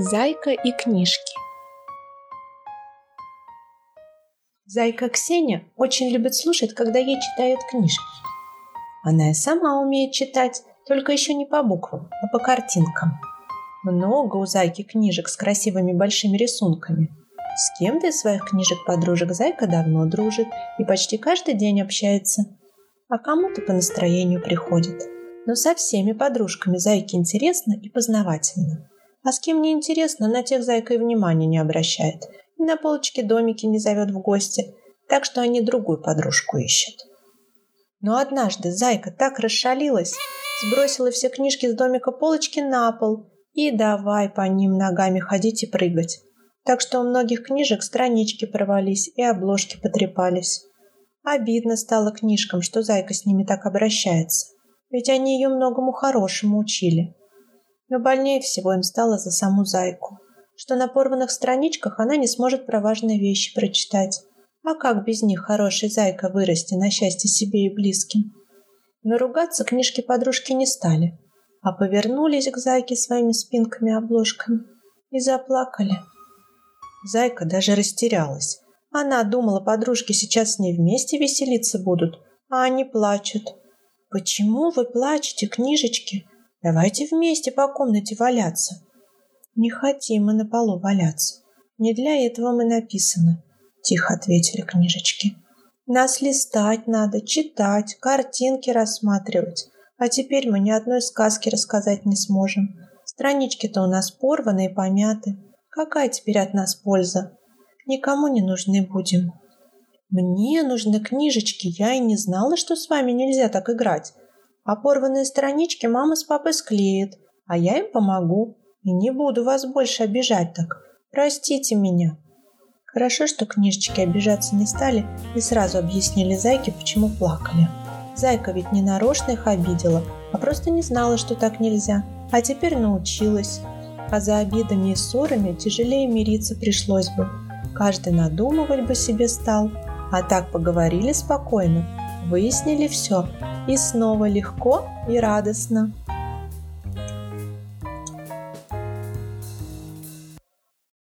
Зайка и книжки. Зайка Ксения очень любит слушать, когда ей читают книжки. Она и сама умеет читать, только еще не по буквам, а по картинкам. Много у Зайки книжек с красивыми большими рисунками. С кем-то из своих книжек-подружек Зайка давно дружит и почти каждый день общается. А кому-то по настроению приходит. Но со всеми подружками Зайке интересно и познавательно. А с кем не интересно, на тех Зайка и внимания не обращает. И на полочке домики не зовет в гости, так что они другую подружку ищут. Но однажды Зайка так расшалилась, сбросила все книжки с домика полочки на пол и давай по ним ногами ходить и прыгать. Так что у многих книжек странички порвались и обложки потрепались. Обидно стало книжкам, что Зайка с ними так обращается, ведь они ее многому хорошему учили. Но больнее всего им стало за саму Зайку, что на порванных страничках она не сможет про важные вещи прочитать. А как без них хороший Зайка вырасти на счастье себе и близким? Но ругаться книжки подружки не стали, а повернулись к Зайке своими спинками-обложками и заплакали. Зайка даже растерялась. Она думала, подружки сейчас с ней вместе веселиться будут, а они плачут. «Почему вы плачете, книжечки? Давайте вместе по комнате валяться». «Не хотим мы на полу валяться. Не для этого мы написаны», – тихо ответили книжечки. «Нас листать надо, читать, картинки рассматривать. А теперь мы ни одной сказки рассказать не сможем. Странички-то у нас порваны и помяты. Какая теперь от нас польза? Никому не нужны будем. Мне нужны книжечки, я и не знала, что с вами нельзя так играть. А порванные странички мама с папой склеит, а я им помогу. И не буду вас больше обижать так. Простите меня. Хорошо, что книжечки обижаться не стали и сразу объяснили Зайке, почему плакали. Зайка ведь не нарочно их обидела, а просто не знала, что так нельзя. А теперь научилась а за обидами и ссорами тяжелее мириться пришлось бы. Каждый надумывать бы себе стал, а так поговорили спокойно, выяснили все, и снова легко и радостно.